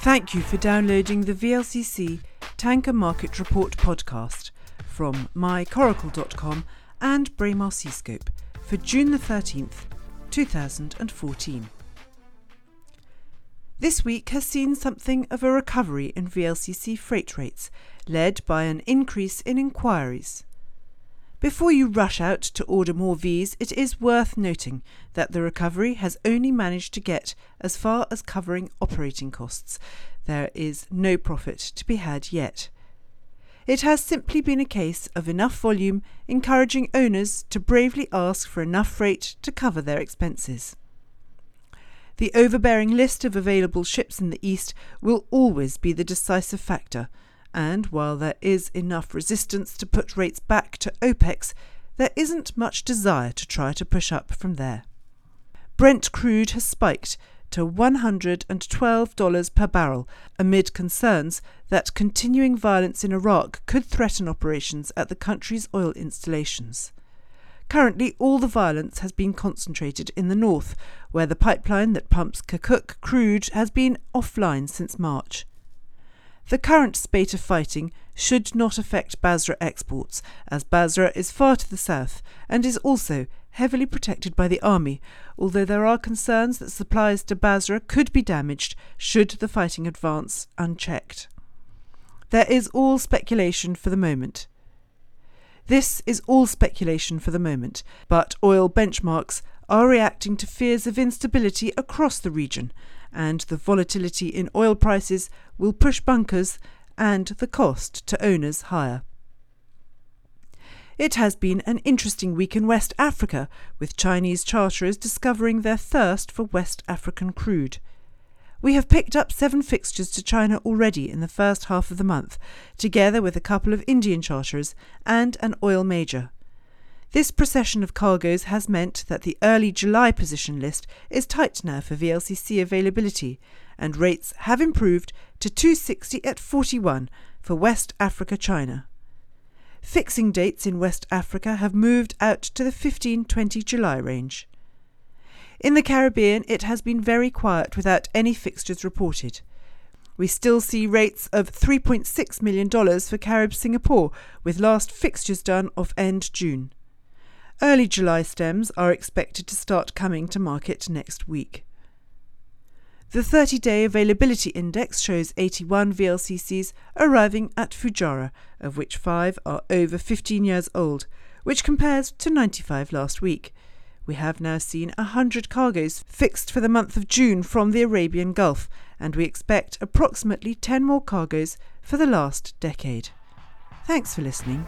Thank you for downloading the VLCC Tanker Market Report podcast from mycoracle.com and Braemar Seascope for June the 13th, 2014. This week has seen something of a recovery in VLCC freight rates, led by an increase in inquiries. Before you rush out to order more Vs, it is worth noting that the recovery has only managed to get as far as covering operating costs. There is no profit to be had yet. It has simply been a case of enough volume encouraging owners to bravely ask for enough freight to cover their expenses. The overbearing list of available ships in the East will always be the decisive factor and while there is enough resistance to put rates back to OPEX, there isn't much desire to try to push up from there. Brent crude has spiked to $112 per barrel amid concerns that continuing violence in Iraq could threaten operations at the country's oil installations. Currently, all the violence has been concentrated in the north, where the pipeline that pumps Kirkuk crude has been offline since March. The current spate of fighting should not affect Basra exports, as Basra is far to the south and is also heavily protected by the army, although there are concerns that supplies to Basra could be damaged should the fighting advance unchecked. There is all speculation for the moment. This is all speculation for the moment, but oil benchmarks are reacting to fears of instability across the region, and the volatility in oil prices will push bunkers and the cost to owners higher. It has been an interesting week in West Africa, with Chinese charterers discovering their thirst for West African crude. We have picked up seven fixtures to China already in the first half of the month, together with a couple of Indian charterers and an oil major. This procession of cargoes has meant that the early July position list is tight now for VLCC availability, and rates have improved to 260 at 41 for West Africa China. Fixing dates in West Africa have moved out to the 15 20 July range. In the Caribbean, it has been very quiet without any fixtures reported. We still see rates of $3.6 million for Carib Singapore, with last fixtures done of end June. Early July stems are expected to start coming to market next week. The 30 day availability index shows 81 VLCCs arriving at Fujairah, of which 5 are over 15 years old, which compares to 95 last week. We have now seen 100 cargoes fixed for the month of June from the Arabian Gulf, and we expect approximately 10 more cargoes for the last decade. Thanks for listening.